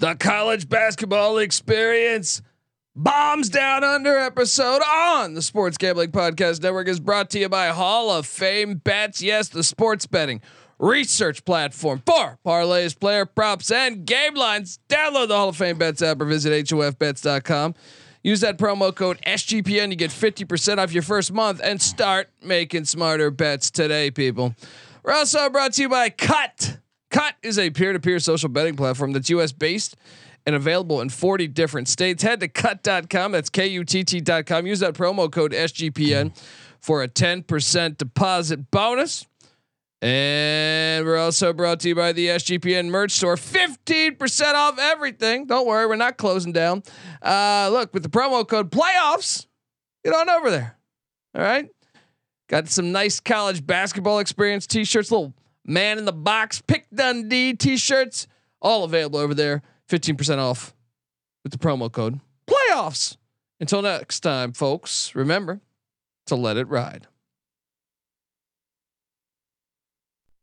the college basketball experience. Bombs Down Under episode on the Sports Gambling Podcast Network is brought to you by Hall of Fame Bets. Yes, the sports betting research platform for parlays, player props, and game lines. Download the Hall of Fame Bets app or visit HOFBets.com. Use that promo code SGPN. You get 50% off your first month and start making smarter bets today, people. We're also brought to you by Kutt. Kutt is a peer to peer social betting platform that's US based and available in 40 different states. Head to kutt.com. That's K U T T.com. Use that promo code SGPN for a 10% deposit bonus. And we're also brought to you by the SGPN merch store. 15% off everything. Don't worry, we're not closing down. Uh, look, with the promo code playoffs, get on over there. All right. Got some nice college basketball experience t shirts, little man in the box, pick Dundee t shirts, all available over there. 15% off with the promo code playoffs. Until next time, folks, remember to let it ride.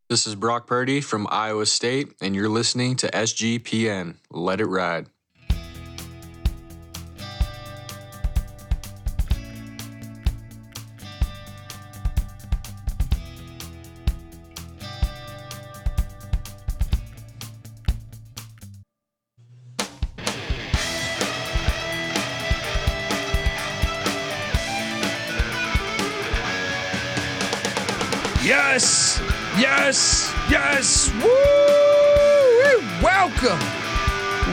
This is Brock Purdy from Iowa State, and you're listening to SGPN. Let it ride. Yes, yes, yes. Woo! Welcome,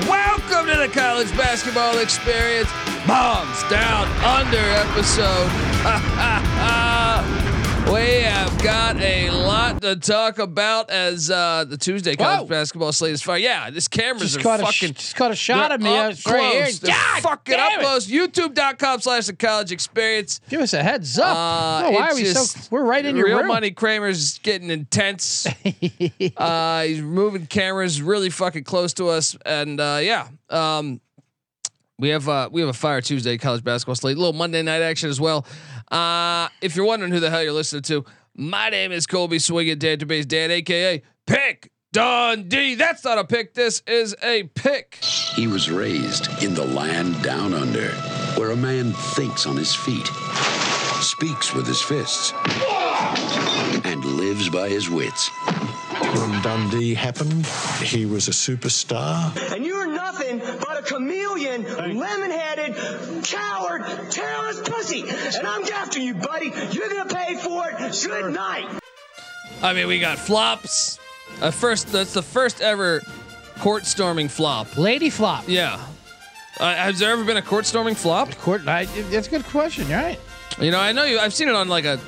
welcome to the college basketball experience. Bombs down under episode. we have got a lot to talk about as uh, the Tuesday college Whoa. basketball slate is fire. Yeah, this cameras Just are caught, a fucking. sh- just caught a shot of me. I up was right here. close. They're God fucking up it. close. YouTube.com slash the college experience. Give us a heads up. Uh, no, why are we so? We're right in your Real room. money Kramer's getting intense. uh, he's moving cameras really fucking close to us, and uh, yeah, um, we have uh, we have a fire Tuesday college basketball slate, a little Monday night action as well. Uh, if you're wondering who the hell you're listening to, my name is Colby Swinging Database Dan, aka Pick Dundee. That's not a pick. This is a pick. He was raised in the land down under, where a man thinks on his feet, speaks with his fists, and lives by his wits. When Dundee happened, he was a superstar. And you're nothing but a chameleon, lemon-headed, coward, tailless pussy. And I'm after you, buddy. You're gonna pay for it. Good night. I mean, we got flops. Uh, first, that's the first ever court storming flop. Lady flop. Yeah. Uh, has there ever been a court storming flop? Court. I, that's a good question. Right. You know, I know you. I've seen it on like a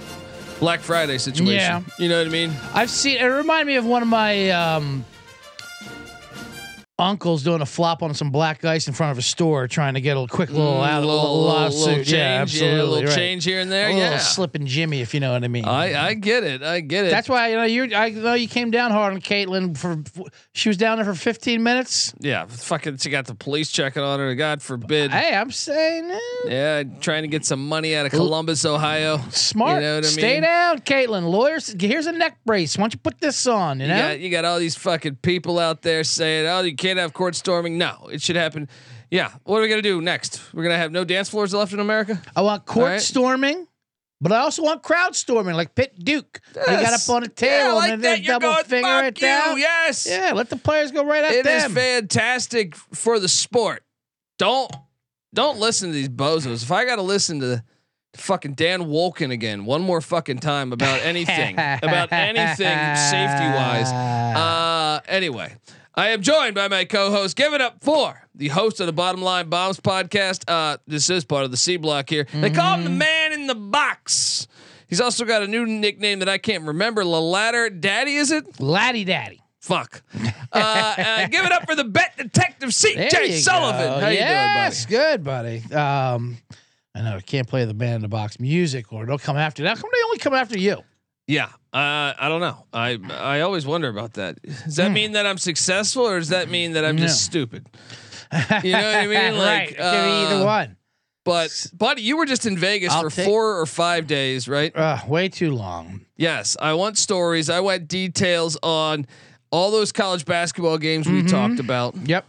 Black Friday situation. Yeah. You know what I mean? I've seen. It reminded me of one of my um, uncles doing a flop on some black ice in front of a store, trying to get a quick little out, Mm, little, lawsuit. change, yeah, yeah, absolutely. a little right. change here and there. A little yeah. slipping Jimmy, if you know what I mean. I I get it. I get it. That's why you know you. I know you came down hard on Caitlin for. She was down there for 15 minutes. yeah. Fucking, she got the police checking on her. God forbid. Hey, I'm saying eh, yeah, trying to get some money out of Columbus, Ohio. smart. You know what I mean? Stay down, Caitlin. Lawyers, here's a neck brace. Why don't you put this on? You You know. got you got all these fucking people out there saying, "Oh, you can't have court storming." No, it should happen. Yeah. What are we gonna do next? We're gonna have no dance floors left in America. I want court right. storming, but I also want crowd storming, like Pitt Duke. They got up on a table Yeah, like and then double going, finger "Fuck it you." down. Yes. Yeah, let the players go right at It is them. fantastic for the sport. Don't don't listen to these bozos. If I got to listen to fucking Dan Wolken again one more fucking time about anything about anything safety wise. Uh, anyway, I am joined by my co-host. Give it up for the host of the Bottom Line Bombs podcast. Uh, this is part of the C Block here. They call him the Man in the Box. He's also got a new nickname that I can't remember. La Ladder Daddy, is it? Laddie Daddy. Fuck. Uh, uh, give it up for the bet detective There CJ you Sullivan. go. How yes, you doing, good, buddy. Um, I know I can't play the band in the box music, or they'll come after. How come they only come after you? Yeah. Uh, I don't know. I I always wonder about that. Does that mean that I'm successful, or does that mean that I'm just Hmm. Stupid? You know what I mean? Like, right, be either uh, one. But buddy, you were just in Vegas I'll for take- four or five days, right? Uh, way too long. Yes. I want stories. I want details on all those college basketball games we Mhm. talked about. Yep.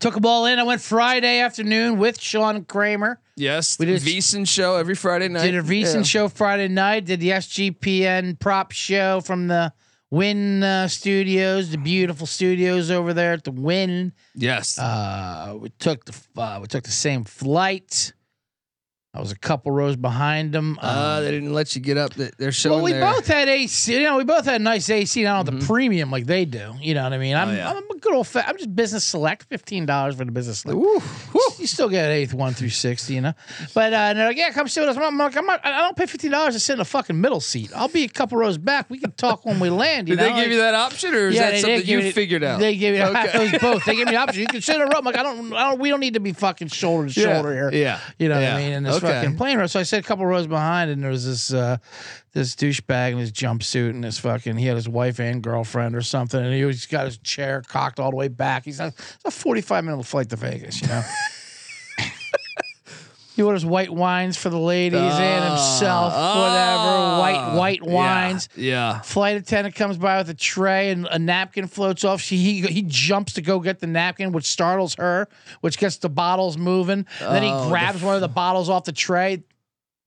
Took them all in. I went Friday afternoon with Sean Kramer. Yes, We did- Veasan show every Friday night. Did a recent Yeah. show Friday night. Did the SGPN prop show from the Wynn uh, Studios, the beautiful studios over there at the Wynn. Yes. Uh, we took the uh, we took the same flight. I was a couple rows behind them. Uh, they didn't let you get up. They- They're showing well, we their- both had AC. You know, we both had nice AC. Not the premium like they do. You know what I mean? I'm, Mm-hmm. Oh, yeah. I'm a good old. Fa- I'm just business select. Fifteen dollars for the business select. Ooh. You still get eighth one through sixty, you know. But uh, they're like, yeah, come sit with us. I'm like, I'm not, I don't pay fifteen dollars to sit in the fucking middle seat. I'll be a couple rows back. We can talk when we land. You Did know? they give you that option, or is that they something give you me- figured out? They gave me Okay. it was both. They gave me the option. You can sit in a row. I'm like, I don't, I don't. We don't need to be fucking shoulder to Yeah, shoulder here. yeah, You know what. I mean? In this Okay. Fucking plane row. So I sat a couple rows behind, and there was this uh, this douchebag in his jumpsuit and his fucking. He had his wife and girlfriend or something, and he was got his chair cocked all the way back. He's a, it's a 45 minute flight to Vegas. You know. He orders white wines for the ladies and himself, whatever. White white Ah, Yeah, wines. Yeah. Flight attendant comes by with a tray and a napkin floats off. She he he jumps to go get the napkin, which startles her, which gets the bottles moving. then he Oh, grabs one of the bottles off the tray.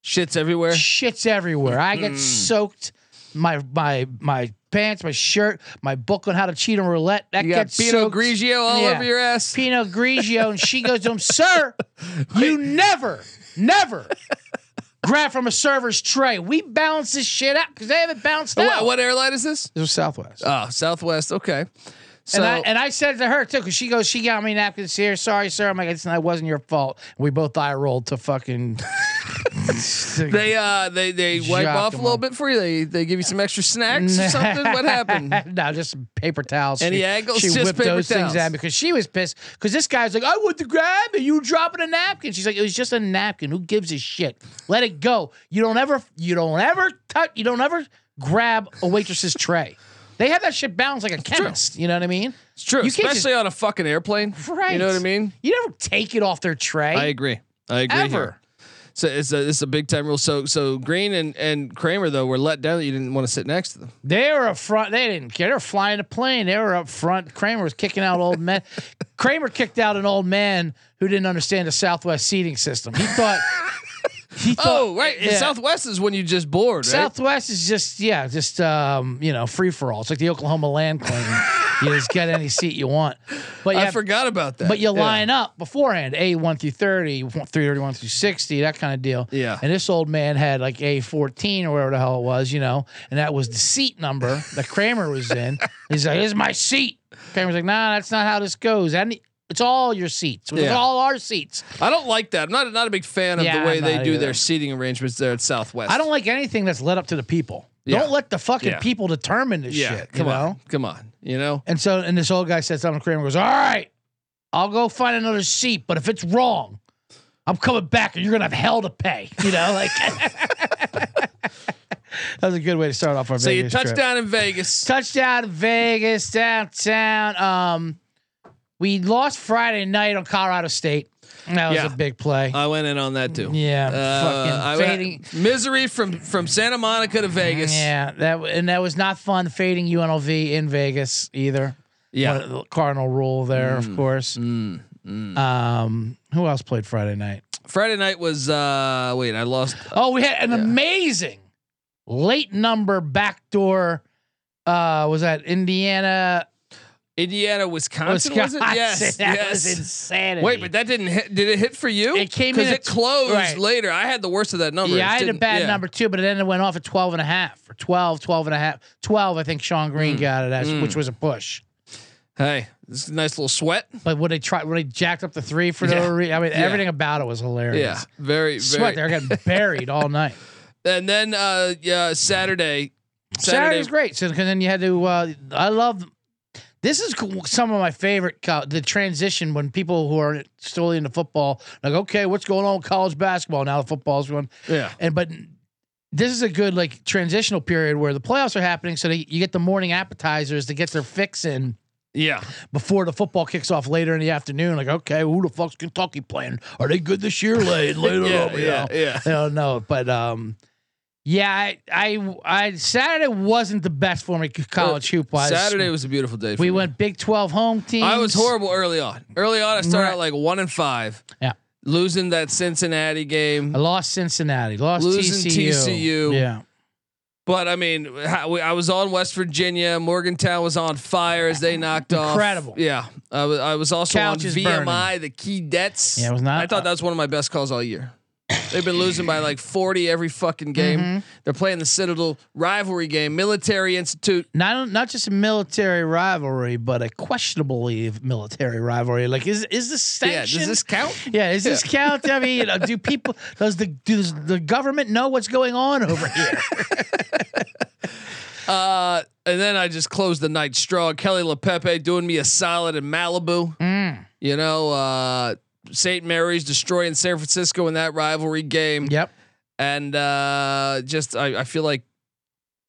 Shit's everywhere. Shit's everywhere. I get soaked. My my my pants, my shirt, my book on how to cheat on roulette. That You got gets Pinot soaked. Grigio all Yeah. over your ass. Pinot Grigio, and she goes to him, "Sir, you never, never." Grab from a server's tray. We balance this shit out because they haven't balanced out. What, what airline is this? This was Southwest. Oh, Southwest. Okay. So and I and I said to her too, because she goes, she got me napkins here. Sorry, sir. I'm like, it's not, it wasn't your fault. We both eye rolled to fucking. they uh they they wipe Jock off a little bit for you. They they give you some extra snacks or something. What happened? no, just some paper towels. Any she, angles? She Just whipped paper those towels. things at me because she was pissed. Because this guy's like, I went to grab it. You dropping a napkin. She's like, it was just a napkin. Who gives a shit? Let it go. You don't ever. You don't ever touch. You don't ever grab a waitress's tray. They have that shit balanced like a chemist. You know what I mean? It's true, You can't just- on a fucking airplane. Right. You know what I mean? You never take it off their tray. I agree. I agree. Ever. Here. So it's a it's a big time rule. So so Green and and Kramer though were let down that you didn't want to sit next to them. They were up front. They didn't care. They were flying a plane. They were up front. Kramer was kicking out old men. Kramer kicked out an old man who didn't understand the Southwest seating system. He thought. He thought, Oh right, yeah. Southwest is when you just board. Right? Southwest is just yeah, just um, you know, free for all. It's like the Oklahoma land claim. you just get any seat you want. But I yeah, forgot about that. but you Yeah. line up beforehand, A one through 30, 31 through 60, that kind of deal. Yeah. And this old man had like A 14 or whatever the hell it was, you know, and that was the seat number that Kramer was in. He's like, This is my seat. Kramer's like, Nah, that's not how this goes. And it's all your seats. It's Yeah. all our seats. I don't like that. I'm not not a big fan of Yeah, the way they not do either. their seating arrangements there at Southwest. I don't like anything that's led up to the people. Yeah. Don't let the fucking people determine this shit. come you know? on, come on. You know, And so, and this old guy said something. Kramer goes, "All right, I'll go find another seat, but if it's wrong, I'm coming back, and you're gonna have hell to pay." You know, like that was a good way to start off our so you Vegas touch trip. down in Vegas. touchdown, in Vegas downtown. Um, we lost Friday night on Colorado State. That was Yeah. a big play. I went in on that too. yeah, Uh, fading. misery from from Santa Monica to Vegas. Yeah, that and that was not fun. Fading UNLV in Vegas either. Yeah. Cardinal rule there, of course. Mm, mm. Um, who else played Friday night? Friday night was uh wait, I lost Oh, we had an amazing late number backdoor. Uh, was that Indiana? Indiana, Wisconsin, was it? Yes. that yes. was insanity. Wait, but that didn't hit. Did it hit for you? It came in because it closed right. later. I had the worst of that number. yeah, It I had a bad yeah. number too, but then it went off at 12 and a half or 12, 12 and a half. 12, I think Sean Green got it as, Mm. which was a push. Hey, this is a nice little sweat. But when they tried, when they jacked up the three for Yeah. no reason, I mean, Yeah. everything about it was hilarious. Yeah, very, very. Sweat, they're getting buried all night. And then uh yeah, Saturday. Saturday was great. So because then you had to. Uh, I love. This is some of my favorite. Co- the transition when people who are still into football, like, okay, what's going on with college basketball now? The football's going, Yeah. and but this is a good like transitional period where the playoffs are happening, so they, you get the morning appetizers to get their fix in Yeah. before the football kicks off later in the afternoon. Like, okay, who the fuck's Kentucky playing? Are they good this year? Late, later, Yeah, you yeah, know? yeah. I don't know, but um, Yeah, I, I, I Saturday wasn't the best for me. College hoop wise. Saturday was a beautiful day. For we me. went Big Twelve home team. I was horrible early on. Early on, I started Right. out like one and five. Yeah. Losing that Cincinnati game. I lost Cincinnati. Lost Losing TCU. TCU. Yeah. But I mean, I was on West Virginia. Morgantown was on fire as they knocked off. Incredible. Yeah, I was. I was also Couch on VMI, the Keydets. Yeah, it was not- I thought that was one of my best calls all year. They've been losing by like forty every fucking game. Mm-hmm. They're playing the Citadel rivalry game, Military Institute. Not not just a military rivalry, but a questionably military rivalry. Like, is is this Yeah, sanctioned? does this count? Yeah, is this count? I mean, know, do people does the does the government know what's going on over here? Uh, and then I just closed the night strong. Kelly LePepe doing me a solid in Malibu. Mm. You know, uh, St. Mary's destroying San Francisco in that rivalry game. Yep. and uh, just I, I feel like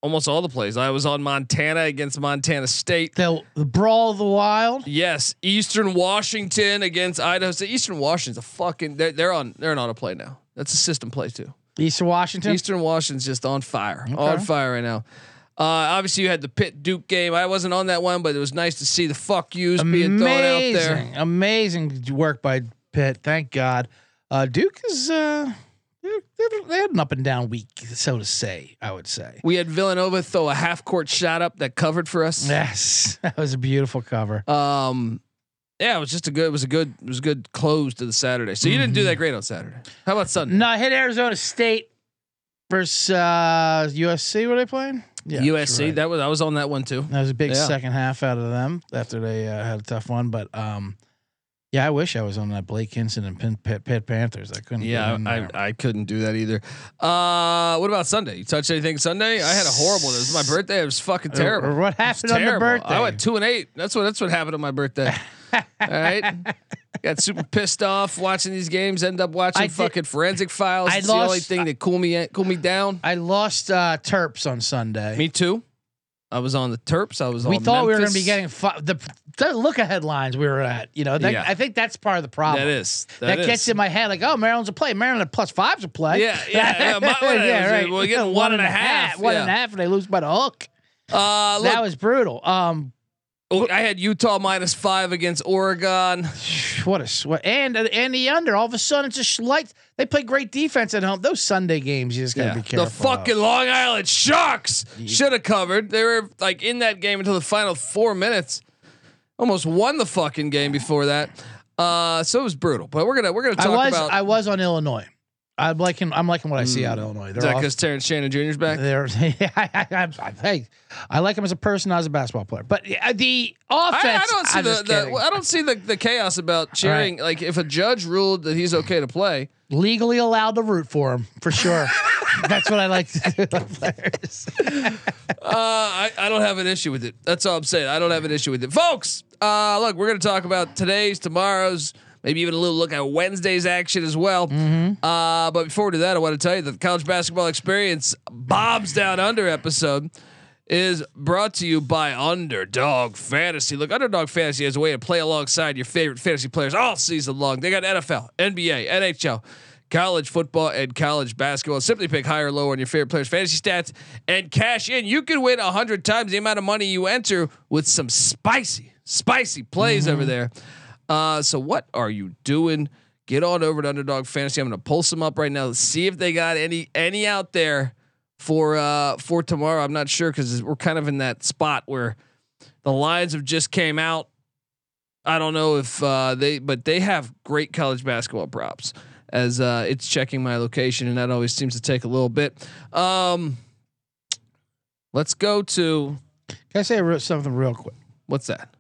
almost all the plays. I was on Montana against Montana State. The the brawl of the wild. Yes, Eastern Washington against Idaho State. Eastern Washington's a fucking. They're, they're on. They're an auto play now. That's a system play too. Eastern Washington. Eastern Washington's just on fire, on fire right now. Uh, obviously, you had the Pitt Duke game. I wasn't on that one, but it was nice to see the fuck yous being thrown out there. Amazing, amazing work by Pitt. Thank God. Uh, Duke is uh, they had an up and down week, so to say. I would say. We had Villanova throw a half court shot up that covered for us. Yes, that was a beautiful cover. Um, yeah, it was just a good. It was a good. It was a good close to the Saturday. So you didn't do that great on Saturday. How about Sunday? No, I hit Arizona State versus uh, USC. Were they playing? Yeah, USC. right. That was I was on that one too. That was a big Yeah. second half out of them after they uh, had a tough one. But um, yeah, I wish I was on that Blake Hinson and Pin, Pitt, Pitt Panthers. I couldn't. Yeah, I. I couldn't do that either. Uh, what about Sunday? You touched anything Sunday? I had a horrible. It was my birthday. It was fucking terrible. Or what happened on terrible. birthday? I went two and eight. That's what that's what happened on my birthday. All right. Got super pissed off watching these games. End up watching I did- fucking forensic files. I it's the only thing that cool me cool me down. I lost uh, Terps on Sunday. Me too. I was on the Terps. I was on we thought we were going to be getting the, the look at headlines we were at. You know, that, Yeah. I think that's part of the problem. That is. That, is. gets in my head like, oh, Maryland's a play. Maryland at plus five's a play. Yeah, yeah, yeah. My- is it? We're getting one and a half, One yeah. and a half, and they lose by the hook. Uh, look, that was brutal. Um, I had Utah minus five against Oregon. what a sweat. And and the under. All of a sudden, it's just light. They play great defense at home. Those Sunday games, you just got to be careful. The fucking of. Long Island Sharks should have covered. They were like in that game until the final four minutes. Almost won the fucking game before that. Uh, so it was brutal. But we're gonna we're gonna I talk was about. I was on Illinois. I'm liking I'm liking what I see out of Illinois. They're that because Terrence Shannon Jr.'s back? They're, I, I, I, hey, I like him as a person, not as a basketball player. But uh, the I, offense, I don't see I'm the, just the kidding. I don't see the, the chaos about cheering. Like if a judge ruled that he's okay to play, legally allowed to root for him for sure. That's what I like to do with players. Uh, I, I don't have an issue with it. That's all I'm saying. I don't have an issue with it, folks. Uh, look, we're gonna talk about today's, tomorrow's, maybe even a little look at Wednesday's action as well. Uh, but before we do that, I want to tell you that the college basketball experience Bombs Down Under episode is brought to you by Underdog Fantasy. Look, Underdog Fantasy has a way to play alongside your favorite fantasy players all season long. They got NFL, NBA, NHL college football and college basketball. Simply pick higher or lower on your favorite players' fantasy stats and cash in. You can win hundred times the amount of money you enter with some spicy, spicy plays over there. Uh, so what are you doing? Get on over to Underdog Fantasy. I'm going to pull some up right now. Let's see if they got any any out there for uh for tomorrow. I'm not sure because we're kind of in that spot where the lines have just came out. I don't know if uh, they, but they have great college basketball props. As uh, it's checking my location, and that always seems to take a little bit. Um, let's go to Can I say something real quick what's that?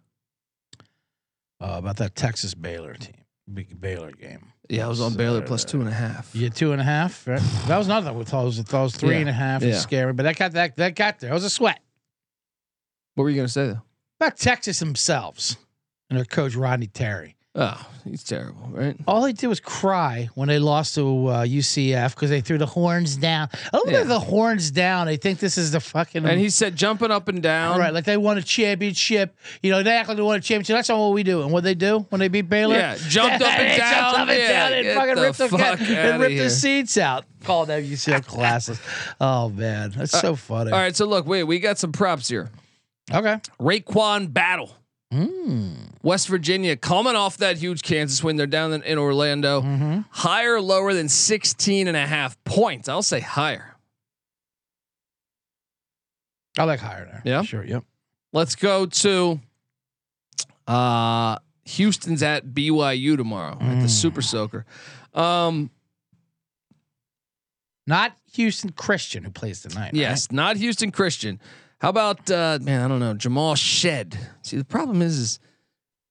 Uh, about that Texas Baylor team, big Baylor game? Yeah, I was on Baylor plus two and a half. Yeah, two and a half. Right? That was thought it was, it was three Yeah. and a half. Was scary, but that got that that got there. It was a sweat. What were you gonna say though? About Texas themselves and their coach Rodney Terry. Oh, he's terrible, right? All they did was cry when they lost to uh, UCF because they threw the horns down. I don't Yeah. think the horns down. They think this is the fucking. And he said jumping up and down. right, like they won a championship. You know, they act like they won a championship. That's not what we do. And what they do when they beat Baylor? Yeah, jumped up and down. jumped up and Yeah, down and fucking the ripped the, fuck and ripped the seats out. Called them UCF classes. Oh man, that's so funny. All right, so look, wait, we got some props here. Okay. RaeQuan Battle. Mm. West Virginia coming off that huge Kansas win. They're down in, in Orlando. Mm-hmm. Higher or lower than 16 and a half points. I'll say higher. I like higher there. Yeah? Sure. Yep. Let's go to uh Houston's at BYU tomorrow at the Mm. Super Soaker. Um Not Houston Christian who plays tonight. right? yes, not Houston Christian. How about uh man, I don't know, Jamal Shead. See, the problem is is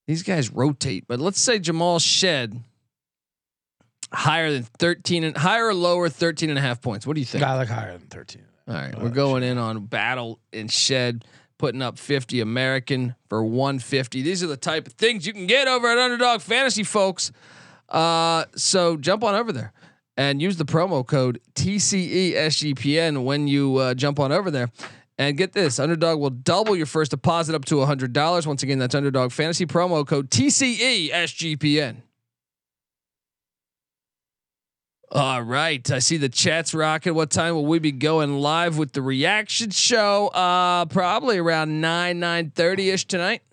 these guys rotate, but let's say Jamal Shead higher than 13 and higher or lower 13 and a half points. What do you think? I like higher than thirteen. All right, Uh, we're going in on battle and shed, putting up 50 American for 150. These are the type of things you can get over at Underdog Fantasy, folks. Uh, so jump on over there and use the promo code TCESGPN when you uh, jump on over there. And get this, Underdog will double your first deposit up to $100. Once again, that's Underdog Fantasy promo code E TCESGPN. All right. I see the chat's rocking. What time will we be going live with the reaction show? Uh probably around 9, 9 ish tonight.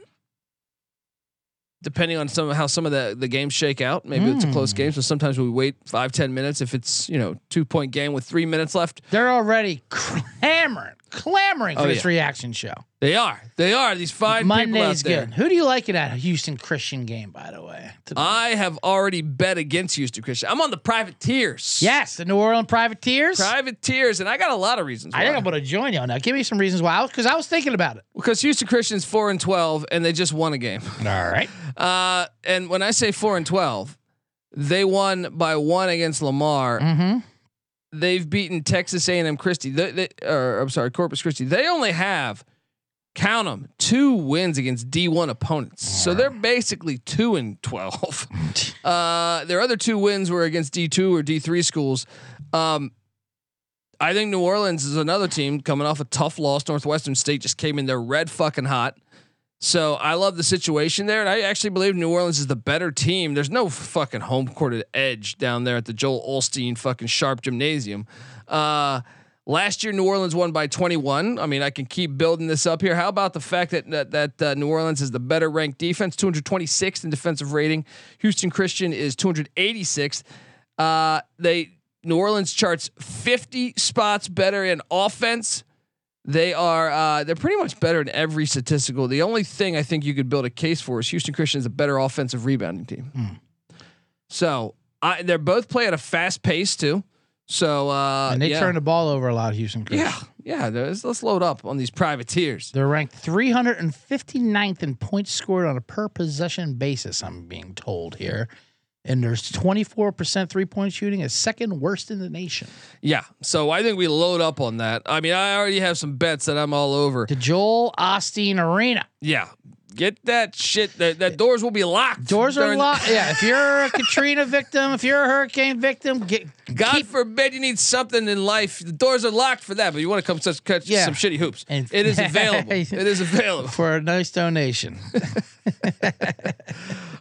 Depending on some how some of the, the games shake out. Maybe it's a close game. So sometimes we wait five ten minutes if it's, you know, two point game with three minutes left. They're already clamoring, clamoring for Oh, this yeah. reaction show. They are. They are. These fine people out there. good. Who do you like in that Houston Christian game, by the way? To- I have already bet against Houston Christian. I'm on the privateers. yes, the New Orleans Privateers. Privateers, and I got a lot of reasons. I think. I'm going to join you on that. Give me some reasons why. Because I, was thinking about it. because Houston Christian's four and twelve, and they just won a game. All right. Uh, and when I say four and twelve, they won by one against Lamar. Mm-hmm. They've beaten Texas A&M Christie. They, they, or I'm sorry, Corpus Christi. They only have count them two wins against D1 opponents. So they're basically two and twelve. uh, their other two wins were against D2 or D3 schools. Um, I think New Orleans is another team coming off a tough loss. Northwestern State just came in there red fucking hot. So I love the situation there, and I actually believe New Orleans is the better team. There's no fucking home courted edge down there at the Joel Osteen fucking Sharp Gymnasium. Uh, last year, New Orleans won by 21. I mean, I can keep building this up here. How about the fact that that, that uh, New Orleans is the better ranked defense, 226th in defensive rating. Houston Christian is 286th. Uh, they New Orleans charts 50 spots better in offense. They are uh, they're pretty much better in every statistical. The only thing I think you could build a case for is Houston Christian is a better offensive rebounding team. So I, they're both play at a fast pace too. So uh, and they yeah. turn the ball over a lot, Houston Christian. yeah yeah. Let's load up on these privateers. They're ranked 359th in points scored on a per possession basis, I'm being told here. And there's 24% three point shooting, is second worst in the nation. Yeah, so I think we load up on that. I mean, I already have some bets that I'm all over. The Joel Osteen Arena. Yeah, get that shit. That, that doors will be locked. Doors are locked. Yeah, if you're a Katrina victim, if you're a hurricane victim, get God keep- forbid you need something in life. The doors are locked for that, but you want to come such catch Yeah. some shitty hoops. And- it is available. it is available. for a nice donation.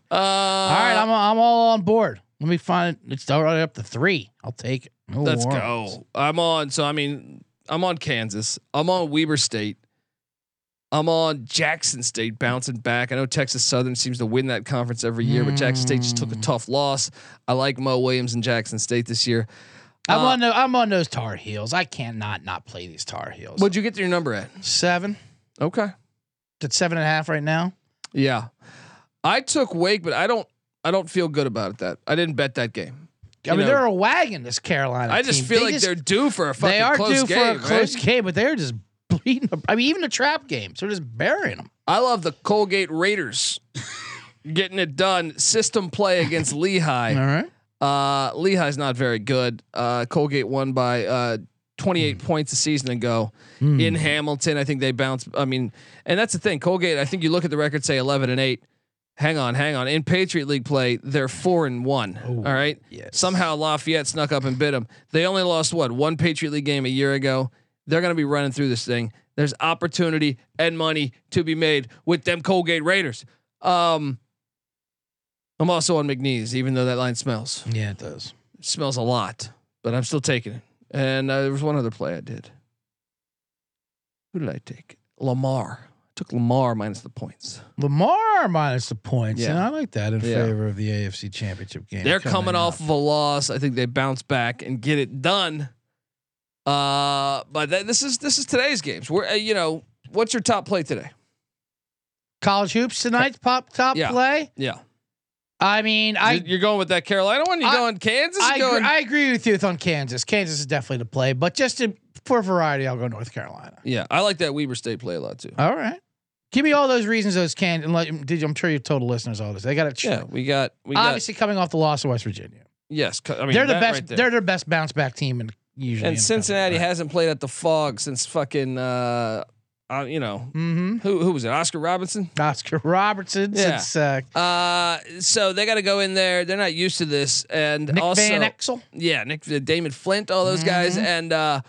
Uh, all right, I'm I'm all on board. Let me find it. it's already up to three. I'll take it. No let's worries. go. I'm on. So I mean, I'm on Kansas. I'm on Weber State. I'm on Jackson State bouncing back. I know Texas Southern seems to win that conference every year, but Jackson State just took a tough loss. I like Mo Williams and Jackson State this year. I'm Uh, on the, I'm on those Tar Heels. I can't not not play these Tar Heels. What'd you get your number at? seven? Okay. It's seven and a half right now. Yeah. I took Wake, but I don't I don't feel good about it that. I didn't bet that game. I mean, know, they're a wagon. This Carolina. I just team. feel They like just- they're due for a fucking they are close due game, for a close game, but they're just bleeding. I mean, even the trap games, they're just burying them. I love the Colgate Raiders getting it done. System play against Lehigh. right. Uh, Lehigh's not very good. Uh, Colgate won by uh, 28 points a season ago in Hamilton. I think they bounced. I mean, and that's the thing. Colgate. I think you look at the record, say 11 and eight. Hang on, hang on. In Patriot League play, they're four and one. all right. yes. Somehow Lafayette snuck up and bit them. They only lost what one Patriot League game a year ago. They're going to be running through this thing. There's opportunity and money to be made with them Colgate Raiders. Um, I'm also on McNeese, even though that line smells. Yeah, it does. It smells a lot, but I'm still taking it. And uh, there was one other play I did. Who did I take? Lamar. Took Lamar minus the points. Lamar minus the points. Yeah. And I like that in Yeah. favor of the AFC Championship game. They're coming off of a loss. I think they bounce back and get it done. Uh, but th- this is this is today's games. We're uh, you know what's your top play today? college hoops tonight. Pop top Yeah. play. Yeah, I mean, I You- you're going with that Carolina one. You I- going Kansas? I going? agree, I agree with you on Kansas. Kansas is definitely the play, but just to, for variety, I'll go North Carolina. yeah, I like that Weber State play a lot too. All right. Give me all those reasons those can and like did I'm sure you've told the listeners all this. They got to Yeah, we got we got obviously coming off the loss of West Virginia. yes. I mean they're the best right they're the best bounce back team in usually. and Cincinnati hasn't played at the Phog since fucking uh, uh you know mm-hmm. who who was it? Oscar Robinson. Oscar Robertson Yeah. since uh, Uh, so they got to go in there. They're not used to this, and Nick also Van Exel. yeah, Nick Damon Flint, all those guys, Mhm. and uh,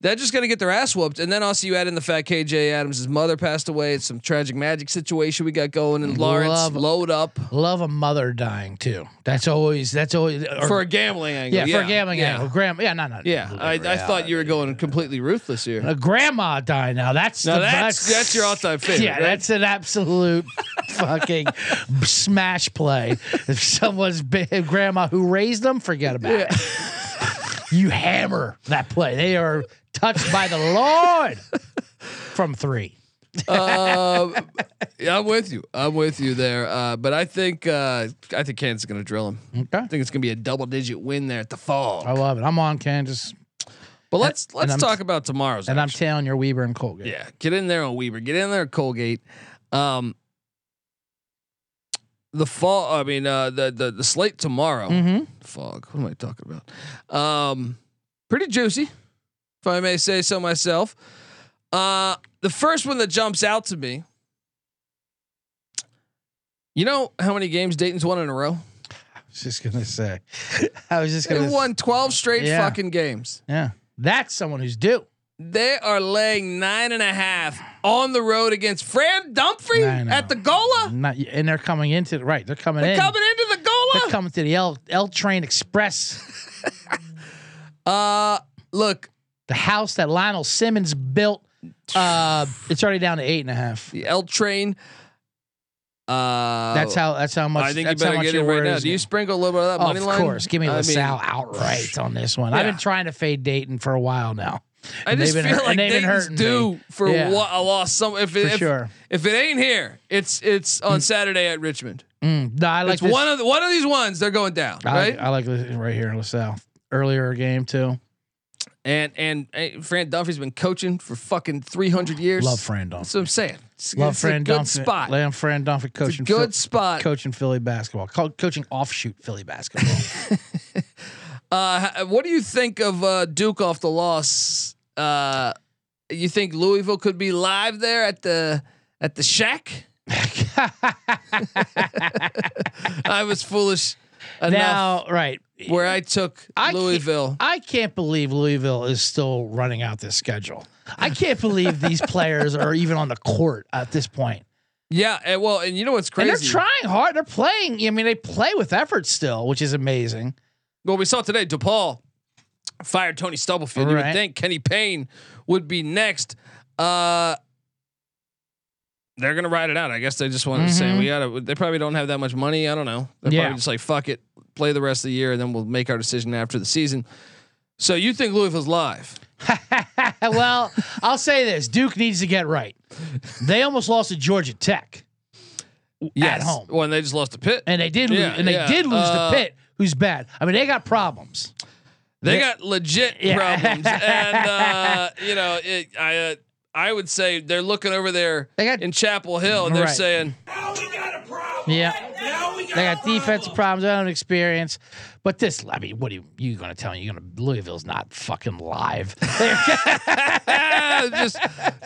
they're just gonna get their ass whooped. And then also you add in the fact KJ Adams' mother passed away. It's some tragic magic situation we got going, and Lawrence Love- load up Love a mother dying too. That's always that's always or- for a gambling angle. yeah, for a gambling yeah. angle. Grandma, yeah, no, no, Yeah, I, I thought you were going completely ruthless here. A grandma died now. That's Now the that's that's your all-time favorite. Yeah, right? that's an absolute fucking smash play. If someone's big grandma who raised them, forget about it. You hammer that play. They are touched by the Lord from three. um, yeah, I'm with you. I'm with you there. Uh, but I think uh, I think Kansas is going to drill him. Okay. I think it's going to be a double digit win there at the fall. I love it. I'm on Kansas, But let's and let's I'm- talk about tomorrow's. and I'm action. telling your Weber and Colgate. yeah, get in there on Weber. Get in there at Colgate. Um, the fall. I mean, uh, the the the slate tomorrow. Mm-hmm. Phog. What am I talking about? Um, pretty juicy, if I may say so myself. Uh, the first one that jumps out to me. You know how many games Dayton's won in a row? I was just gonna say. I was just gonna. They won 12 straight Yeah. fucking games. Yeah, that's someone who's due. They are laying nine and a half on the road against Fran Dunphy I at the Gola. Not, and they're coming into right. They're coming in. They're in. coming into the Gola. They're coming to the L L Train Express, Uh, look, the house that Lionel Simmons built. Uh, it's already down to eight and a half. the L train. Uh, That's how. That's how much. I think you that's how better much get your in right now. Do you sprinkle a little bit of that Oh, money of line? course, give me I LaSalle mean, outright on this one. I've been trying to fade Dayton for a while now. I And just they've feel been hurt- like and they've Dayton's due me. for Yeah. what a loss. Some if it, if, sure. if it ain't here, it's it's on Saturday at Richmond. Mm, no, I like it's this. one of the, one of these ones. They're going down, I right? like, I like this right here in LaSalle. Earlier game too. And and uh, Fran Dunphy's been coaching for fucking three hundred years. Love Fran Dunphy. That's what I'm saying. It's, Love it's Fran a good Dunphy. spot. Lamb Fran Dunphy It's coaching. a good Phil- spot. coaching Philly basketball. Co- coaching offshoot Philly basketball. Uh, what do you think of uh, Duke off the loss? Uh, you think Louisville could be live there at the at the Shaq? I was foolish now, right. where I took I can't- Louisville. I can't believe Louisville is still running out this schedule. I can't believe these players are even on the court at this point. Yeah, and well, and you know what's crazy? And they're trying hard. They're playing. I mean, they play with effort still, which is amazing. Well, we saw today DePaul fired Tony Stubblefield. You would think Kenny Payne would be next. Uh, they're gonna ride it out. I guess they just wanted to say Mhm. we gotta. They probably don't have that much money. I don't know. They're Yeah. probably just like fuck it, play the rest of the year, and then we'll make our decision after the season. So you think Louisville's live? well, I'll say this: Duke needs to get right. They almost lost to Georgia Tech at home, When they just lost to Pitt, and they did. Yeah, lose, and they did lose Uh, to Pitt, who's bad. I mean, they got problems. they they- got legit Yeah. problems, and uh, you know, it, I. Uh, I would say they're looking over there They got- in Chapel Hill and they're Right. saying, Yeah. They got defensive problems. They don't experience. But this, I mean, what are you, you going to tell me? You're going to, Louisville's not fucking live. just,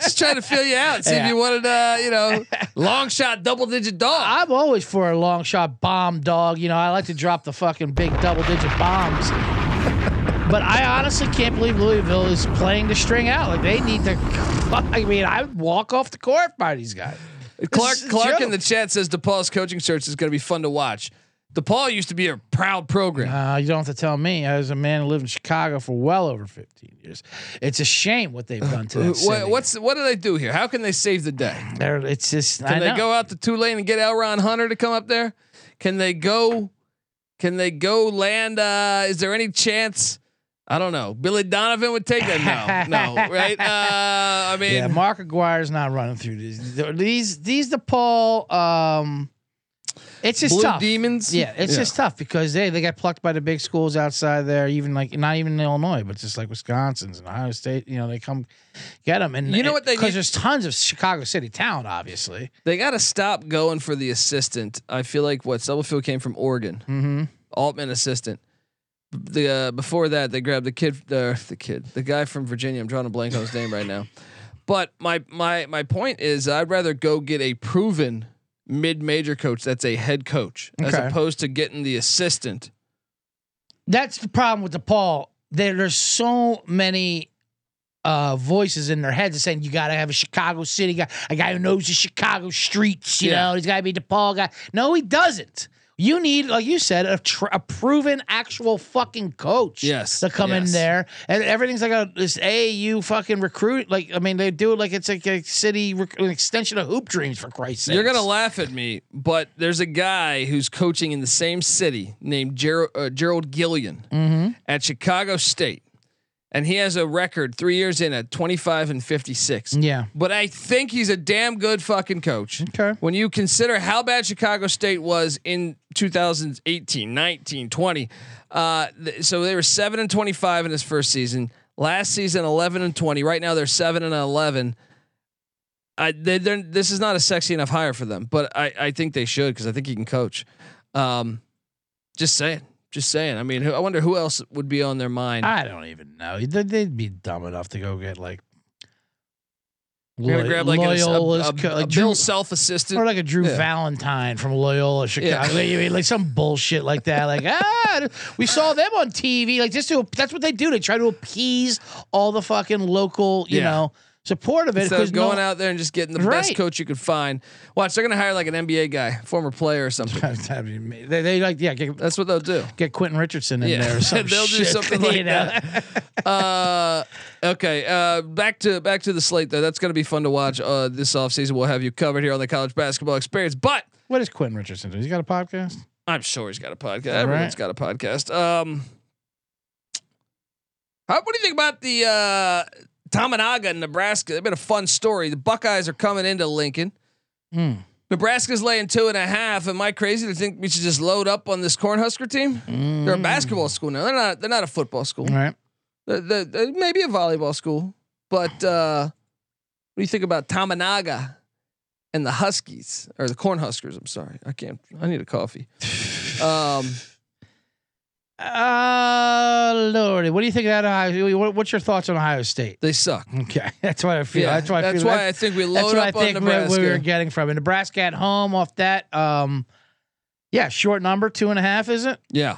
just trying to fill you out. See Yeah. if you wanted, uh, you know, long shot, double digit dog. I'm always for a long shot bomb dog. You know, I like to drop the fucking big double digit bombs. But I honestly can't believe Louisville is playing the string out. Like they need to. I mean, I would walk off the court by these guys. Clark Clark in the chat says DePaul's coaching search is going to be fun to watch. DePaul used to be a proud program. Uh, you don't have to tell me. As a man who lived in Chicago for well over 15 years, it's a shame what they've done to that What, city. what's what do they do here? How can they save the day? They're, it's just. Can I they know. go out to Tulane and get L. Ron Hunter to come up there? Can they go? Can they go land? Uh, is there any chance? I don't know. Billy Donovan would take that. No, no, right? Uh, I mean, Yeah, Mark Aguirre's not running through these. These these DePaul. Um, it's just Blue tough. Demons. Yeah, it's just tough because they they got plucked by the big schools outside there, even like not even in Illinois, but just like Wisconsin's and Ohio State. You know, they come get them, and You know what they because there's tons of Chicago City talent, obviously. They got to stop going for the assistant. I feel like what Stubblefield came from Oregon, Mm-hmm. Altman assistant. The uh, before that they grabbed the kid, the the kid, the guy from Virginia. I'm drawing a blank on his name right now. But my my my point is, I'd rather go get a proven mid-major coach that's a head coach as opposed to getting the assistant. That's the problem with DePaul. There, there's so many uh, voices in their heads saying you got to have a Chicago City guy, a guy who knows the Chicago streets. You Yeah. know, he's got to be DePaul guy. No, he doesn't. You need, like you said, a, tr- a proven actual fucking coach. Yes, to come in there, and everything's like a this AAU fucking recruit. Like I mean, they do it like it's like a city rec- an extension of Hoop Dreams for Christ's sake. You're gonna laugh at me, but there's a guy who's coaching in the same city named Ger- uh, Gerald Gillion Mm-hmm. at Chicago State, and he has a record three years in at 25 and 56. Yeah. But I think he's a damn good fucking coach. Okay. When you consider how bad Chicago State was in 2018, 19, 20. Uh, th- so they were 7 and 25 in his first season. Last season 11 and 20. Right now they're 7 and 11. I they, this is not a sexy enough hire for them, but I, I think they should because I think he can coach. Um, just saying, just saying. I mean, I wonder who else would be on their mind. I don't even know. They'd, be dumb enough to go get like. Gonna grab like a, a, Loyola's a, co- a like Bill Self assistant. or like a Drew Yeah. Valentine from Loyola, Chicago. Yeah. Like, mean, like some bullshit like that. Like ah, we saw them on TV. Like just to that's what they do. They try to appease all the fucking local, you Yeah. know, support of it. Instead of going no- out there and just getting the best coach you could find. Watch, they're gonna hire like an NBA guy, former player or something. They, they like yeah get, That's what they'll do. get Quentin Richardson in Yeah. there or something. They'll do something like that. Uh, okay. Uh, back to back to the slate though. That's gonna be fun to watch. Uh, this offseason. we'll have you covered here on the college basketball experience. But what is Quentin Richardson? He's got a podcast. I'm sure he's got a podcast. All Everyone's right. got a podcast. Um, how, what do you think about the uh, Tominaga in Nebraska? It's been a fun story. The Buckeyes are coming into Lincoln. Hmm. Nebraska's laying two and a half. Am I crazy to think we should just load up on this Cornhusker team? They're a basketball school now. They're not. They're not a football school. All right. They're, they're- they're maybe a volleyball school. But uh, what do you think about Tominaga and the Huskies or the Cornhuskers? I'm sorry, I can't. I need a coffee. Um, Uh, Lordy, what do you think of that Ohio? what- What's your thoughts on Ohio State? they suck. Okay, that's what I feel. Yeah, that's why I that's feel. why that's, I think we that's load what I up on think we, Nebraska. we were getting from it. Nebraska at home off that. Um, yeah, short number, two and a half, is it? Yeah.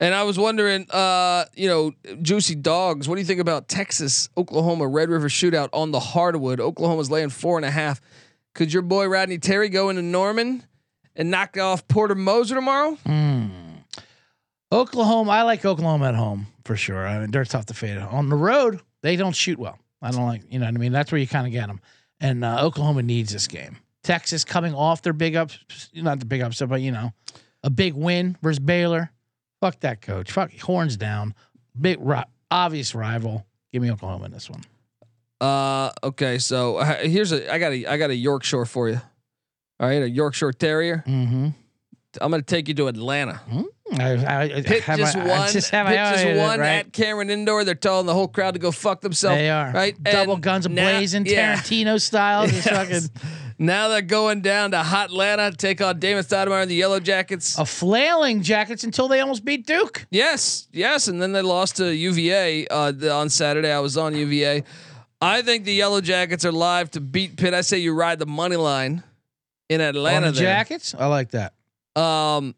And I was wondering, uh, you know, juicy dogs. What do you think about Texas, Oklahoma, Red River shootout on the hardwood? Oklahoma's laying four and a half. Could your boy Rodney Terry go into Norman and knock off Porter Moser tomorrow? Oklahoma, I like Oklahoma at home for sure. I mean, they're tough to fade. On the road, they don't shoot well. I don't like, you know what I mean? That's where you kind of get them. And uh, Oklahoma needs this game. Texas coming off their big ups, not the big upset, but you know, a big win versus Baylor. Fuck that coach. Fuck horns down. Big ri- obvious rival. Give me Oklahoma in this one. Uh, okay, so uh, here's a I got a I got a Yorkshire for you. All right, a Yorkshire Terrier. Mm-hmm. I'm going to take you to Atlanta. I, I, I Pitt have just I won. just Pitt just won right? at Cameron Indoor. They're telling the whole crowd to go fuck themselves. They are right. Double And guns blazing, yeah. Tarantino style. Yes. fucking Now they're going down to Hot Atlanta to take on Damon Stoudamire and the Yellow Jackets. a flailing jackets until they almost beat Duke. Yes, yes, and then they lost to UVA uh, the- on Saturday. I was on UVA. I think the Yellow Jackets are live to beat Pitt. I say you ride the money line in Atlanta. The jackets, I like that. Um,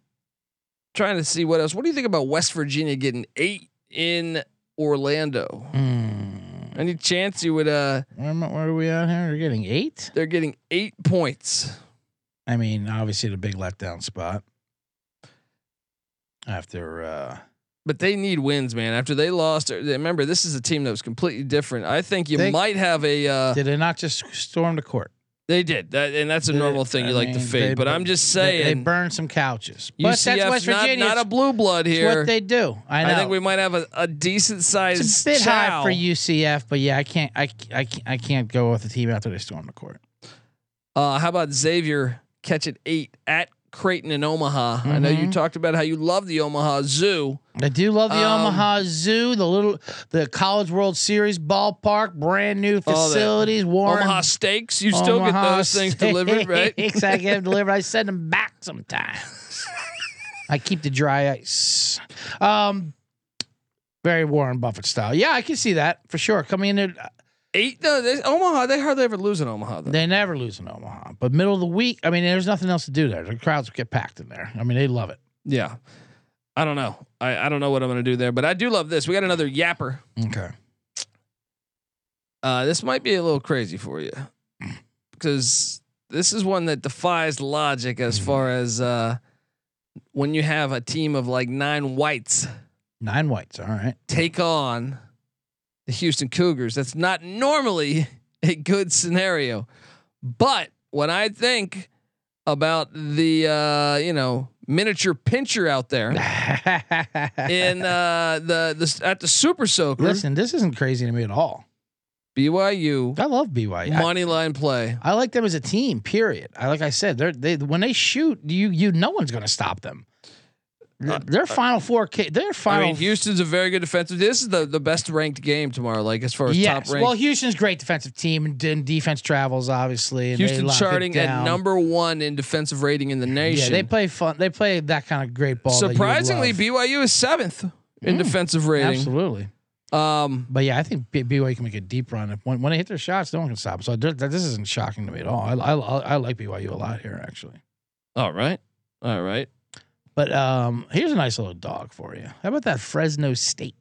trying to see what else. What do you think about West Virginia getting eight in Orlando? Hmm. Any chance you would? Uh, Where, where are we at here? We're getting eight. they're getting eight points. I mean, obviously the big letdown spot. After uh But they need wins, man. After they lost, uh, remember this is a team that was completely different. I think you They- might have a. Uh, did they not just storm the court? They did that, and that's a They- normal thing you I like to mean, fade. they but I'm just saying, they, burned some couches. But that's West not, Virginia. not a blue blood It's here. what they do. I know. I think we might have a, a decent size. it's a bit chow. high for UCF, but yeah, I can't. I, I can't. I can't go with the team after they storm the court. Uh, how about Xavier catching eight at Creighton in Omaha? I know you Mhm. talked about how you love the Omaha Zoo. I do love the Um, Omaha Zoo, the little, the College World Series ballpark, brand new Oh, facilities. Warren, Omaha Steaks. You still get Omaha those things delivered, right? Steaks, I get them delivered. I send them back sometimes. I keep the dry ice. Um, very Warren Buffett style. Yeah, I can see that for sure. Coming in, Eight. No, they, Omaha. They hardly ever lose in Omaha. Though. they never lose in Omaha. But middle of the week, I mean, there's nothing else to do there. The crowds get packed in there. I mean, they love it. Yeah. I don't know. I, I don't know what I'm going to do there, but I do love this. We got another yapper. Okay. Uh, this might be a little crazy for you because this is one that defies logic as far as uh, when you have a team of like nine whites Nine whites. All right. take on the Houston Cougars. That's not normally a good scenario. But when I think about the uh, you know miniature pincher out there in uh, the the at the Super Soaker Listen, this isn't crazy to me at all. BYU I love BYU. Money line play. I like them as a team. Period. I like I said, they're they when they shoot, you you no one's going to stop them. Uh, Their final four, K, their I final. mean, Houston's a very good defensive. This is the, the best ranked game tomorrow, like as far as yes. top ranked. Well, Houston's great defensive team and, and defense travels obviously. And Houston lock charting at number one in defensive rating in the nation. Yeah, nation. they play fun. They play that kind of great ball. that you would Surprisingly. BYU is seventh in Mm, defensive rating. absolutely. Um, But yeah, I think BYU can make a deep run. If- When, when they hit their shots, no one can stop. So th- th- this isn't shocking to me at all. I, I, I like BYU a lot here, actually. all right, all right. But um, here's a nice little dog for you. How about that Fresno State?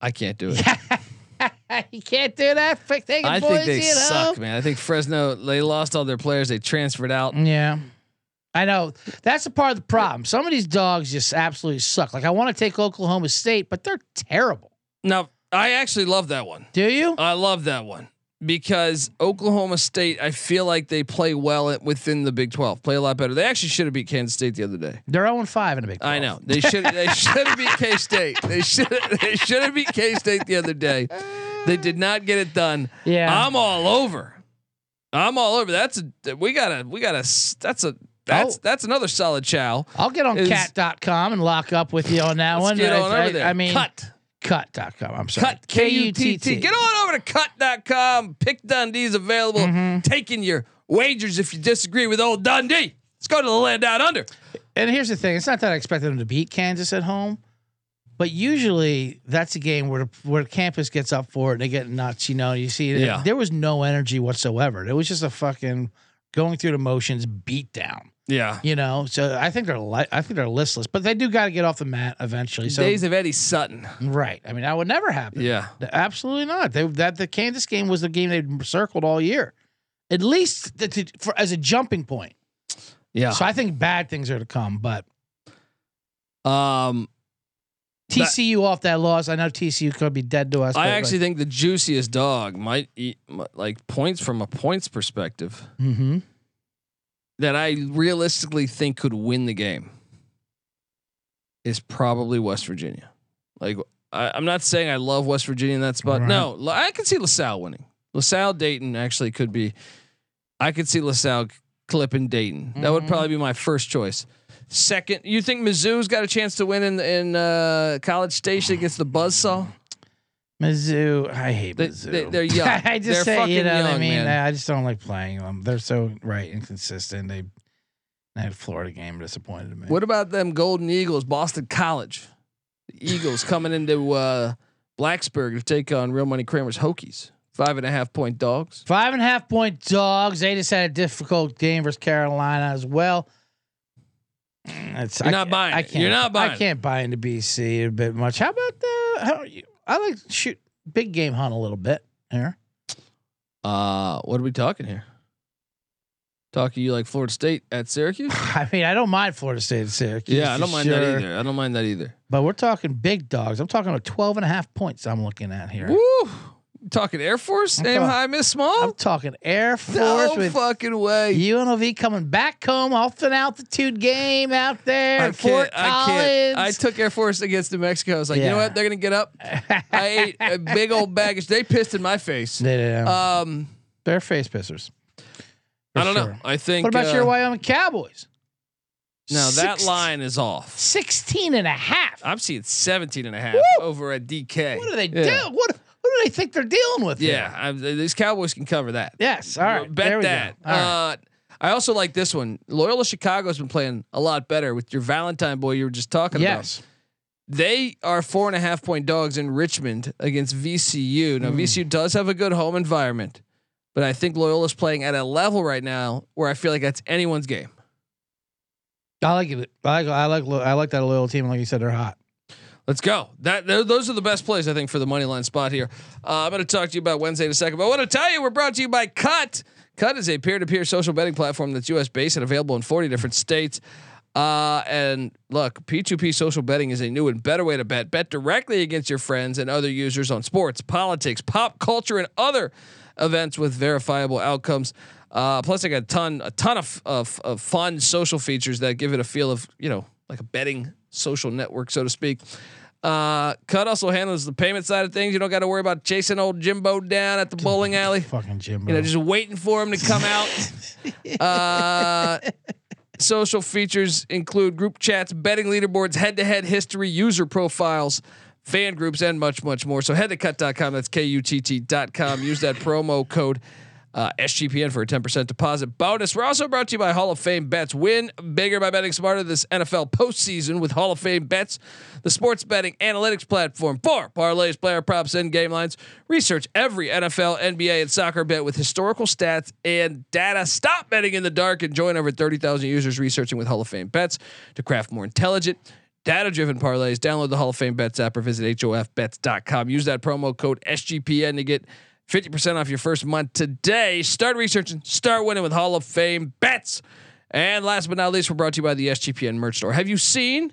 I can't do it. you can't do that. Take I think they suck, man. I think Fresno they lost all their players. They transferred out. Yeah. I know. That's a part of the problem. Some of these dogs just absolutely suck. Like I want to take Oklahoma State, but they're terrible. Now, I actually love that one. Do you? I love that one because Oklahoma State. I feel like they play well at, within the Big Twelve. Play a lot better. They actually should have beat Kansas State the other day. They're 0 5 in a big. 12. I know they should. They should have beat K State. They should. They should have beat K State the other day. They did not get it done. Yeah. I'm all over. I'm all over. That's a. We gotta. We gotta. That's a. That's Oh. that's another solid chow. I'll get on is- cat.com and lock up with you on that one. get I, on I- over there. I mean, Kutt. kutt.com. I'm sorry. Kutt. K U T T. Get on over to kutt.com. Pick Dundee's available. Mm-hmm. Taking your wagers if you disagree with old Dundee. Let's go to the land down under. And here's the thing: it's not that I expected them to beat Kansas at home, but usually that's a game where where campus gets up for it and they get nuts. You know, you see, Yeah. there was no energy whatsoever. It was just a fucking going through the motions beat down. Yeah. You know, so I think they're li- I think they're listless, but they do got to get off the mat eventually. So Days of Eddie Sutton. right, I mean, that would never happen. Yeah. absolutely not. They, that the Kansas game was the game they circled all year, at least the, to, for as a jumping point. Yeah. So I think bad things are to come, but Um, That- TCU off that loss. I know TCU could be dead to us. I actually think the juiciest dog might eat like points from a points perspective hmm that I realistically think could win the game is probably West Virginia. Like I, I'm not saying I love West Virginia in that spot. Right. No, I can see LaSalle winning. LaSalle Dayton actually could be. I could see LaSalle clipping Dayton. That would probably be my first choice. Second, you think Mizzou's got a chance to win in in uh, College Station against the Buzzsaw? Mizzou, I hate They- Mizzou. they- they're young. I just They're say, you know what I mean. man. I just don't like playing them. They're so right inconsistent. They that Florida game disappointed me. What about them Golden Eagles, Boston College? The Eagles coming into uh, Blacksburg to take on Real Money Kramer's Hokies. Five and a half point dogs. Five and a half point dogs. They just had a difficult game versus Carolina as well. It's, You're I not can't- buying I can't. You're not buying I can't buy into BC a bit much. How about the? How are you, I like shoot big game hunt a little bit here. Uh, what are we talking here? Talking you like Florida State at Syracuse? I mean, I don't mind Florida State and Syracuse. Yeah, I don't mind that either. I don't mind that either. But we're talking big dogs. I'm talking about 12 and a half points. I'm looking at here. Woo! Talking Air Force, I'm aim talking- high, miss small. I'm talking Air Force no with fucking way. UNLV coming back home off an altitude game out there I at Fort can't. I can't. I took Air Force against New Mexico. I was like, you know what? They're gonna get up. I ate a big old baggage. They pissed in my face. They- they- Um, They're face pissers. I don't know. I think. What about uh, your Wyoming Cowboys? No, that line is off. 16 and a half. I'm seeing 17 and a half Woo! over at DK. What do they Yeah. do? What, what do they think they're dealing with? Yeah? I'm, these Cowboys can cover that. Yes. All right. Bet that. Go. All right. Uh, I also like this one. Loyola Chicago's been playing a lot better with your Valentine boy you were just talking yes. about. They are four and a half point dogs in Richmond against VCU. Now VCU does have a good home environment, but I think Loyola's playing at a level right now where I feel like that's anyone's game. I like it. I like. I like. I like that loyal team. Like you said, they're hot. Let's go. That those are the best plays I think for the money line spot here. Uh, I'm going to talk to you about Wednesday in a second, but I want to tell you we're brought to you by Kutt. Kutt is a peer-to-peer social betting platform that's U.S. based and available in 40 different states. Uh, and look, P2P social betting is a new and better way to bet. Bet directly against your friends and other users on sports, politics, pop culture, and other events with verifiable outcomes. Uh, plus, I got a ton, a ton of, of of fun social features that give it a feel of you know like a betting social network, so to speak. Uh, Kutt also handles the payment side of things. You don't got to worry about chasing old Jimbo down at the bowling alley. Fucking Jimbo. You know, just waiting for him to come out. uh, social features include group chats, betting leaderboards, head-to-head history, user profiles, fan groups, and much, much more. So head to kutt.com. That's K-U-T-T.com. Use that promo code uh, SGPN for a 10% deposit bonus. We're also brought to you by Hall of Fame Bets. Win bigger by betting smarter this NFL postseason with Hall of Fame Bets, the sports betting analytics platform for parlays, player props, and game lines. Research every NFL, NBA, and soccer bet with historical stats and data. Stop betting in the dark and join over 30,000 users researching with Hall of Fame Bets to craft more intelligent, data driven parlays. Download the Hall of Fame Bets app or visit HOFBets.com. Use that promo code SGPN to get 50% off your first month today. Start researching, start winning with Hall of Fame bets. And last but not least, we're brought to you by the SGPN merch store. Have you seen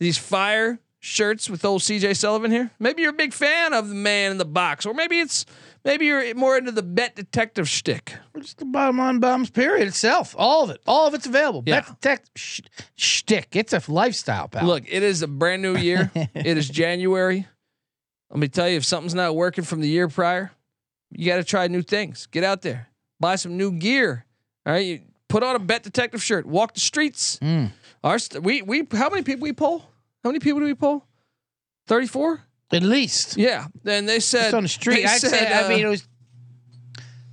these fire shirts with old CJ Sullivan here? Maybe you're a big fan of the man in the box, or maybe it's maybe you're more into the bet detective shtick. Just the bottom line bombs period itself. All of it. All of it's available. Yeah. Bet detect sh- shtick. It's a lifestyle, pal. Look, it is a brand new year. it is January. Let me tell you, if something's not working from the year prior, you got to try new things. Get out there, buy some new gear. All right, you put on a bet detective shirt, walk the streets. Mm. Our st- we we how many people we poll? How many people do we poll? Thirty four. At least. Yeah. Then they said Just on the street. Say, said, I uh, mean, it was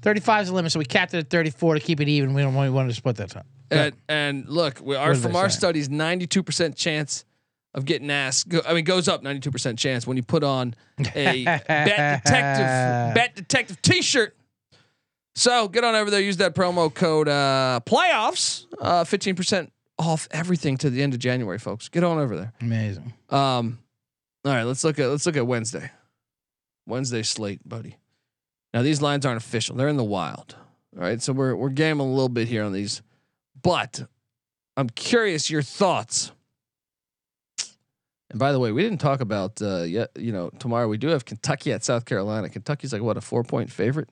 35 is the limit, so we capped it at 34 to keep it even. We don't want we wanted to split that time. And, and look, we, did from our studies, ninety two percent chance of getting asked. Go, I mean, goes up ninety two percent chance when you put on a bet detective bet detective t shirt. So get on over there, use that promo code uh, playoffs, uh, fifteen percent off everything to the end of January, folks. Get on over there. Amazing. Um, all right, let's look at let's look at Wednesday. Wednesday slate, buddy. Now these lines aren't official; they're in the wild. All right, so we're we're gambling a little bit here on these, but I'm curious your thoughts. And by the way, we didn't talk about uh, yet. You know, tomorrow we do have Kentucky at South Carolina. Kentucky's like what a four point favorite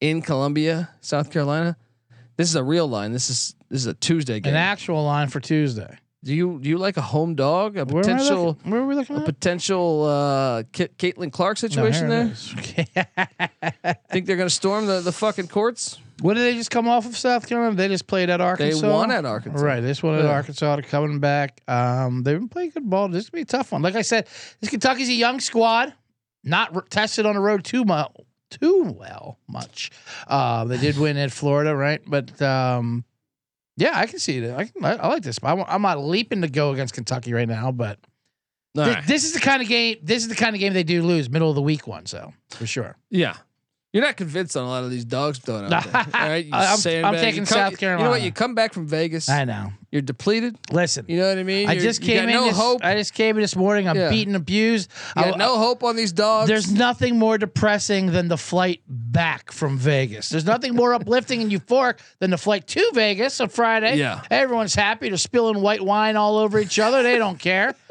in Columbia, South Carolina. This is a real line. This is this is a Tuesday game. An actual line for Tuesday. do you do you like a home dog? A Where potential Where are we looking a at? potential uh, Ca- Caitlin Clark situation it there? Think they're gonna storm the, the fucking courts? What did they just come off of South Carolina? They just played at Arkansas. They won at Arkansas. Right. They just won at Yeah. Arkansas. They're coming back. Um, they've been playing good ball. This is gonna be a tough one. Like I said, this Kentucky's a young squad, not r- tested on the road too much, too well much. Uh, they did win at Florida, right? But um, yeah, I can see it. I, can, I, I like this. I'm, I'm not leaping to go against Kentucky right now, but thi- right. this is the kind of game. This is the kind of game they do lose, middle of the week one. So for sure. Yeah. You're not convinced on a lot of these dogs throwing out there. All right. You I'm- I'm taking You come- South You know what? You come back from Vegas. I know. You're depleted. Listen, You know what I mean? I You're- just you came got in. no this, hope. I just came in this morning. I'm Yeah. beaten, abused. You I- got no hope on these dogs. There's nothing more depressing than the flight back from Vegas. There's nothing more uplifting and euphoric than the flight to Vegas on Friday. Yeah. Everyone's happy. They're spilling white wine all over each other. They don't care.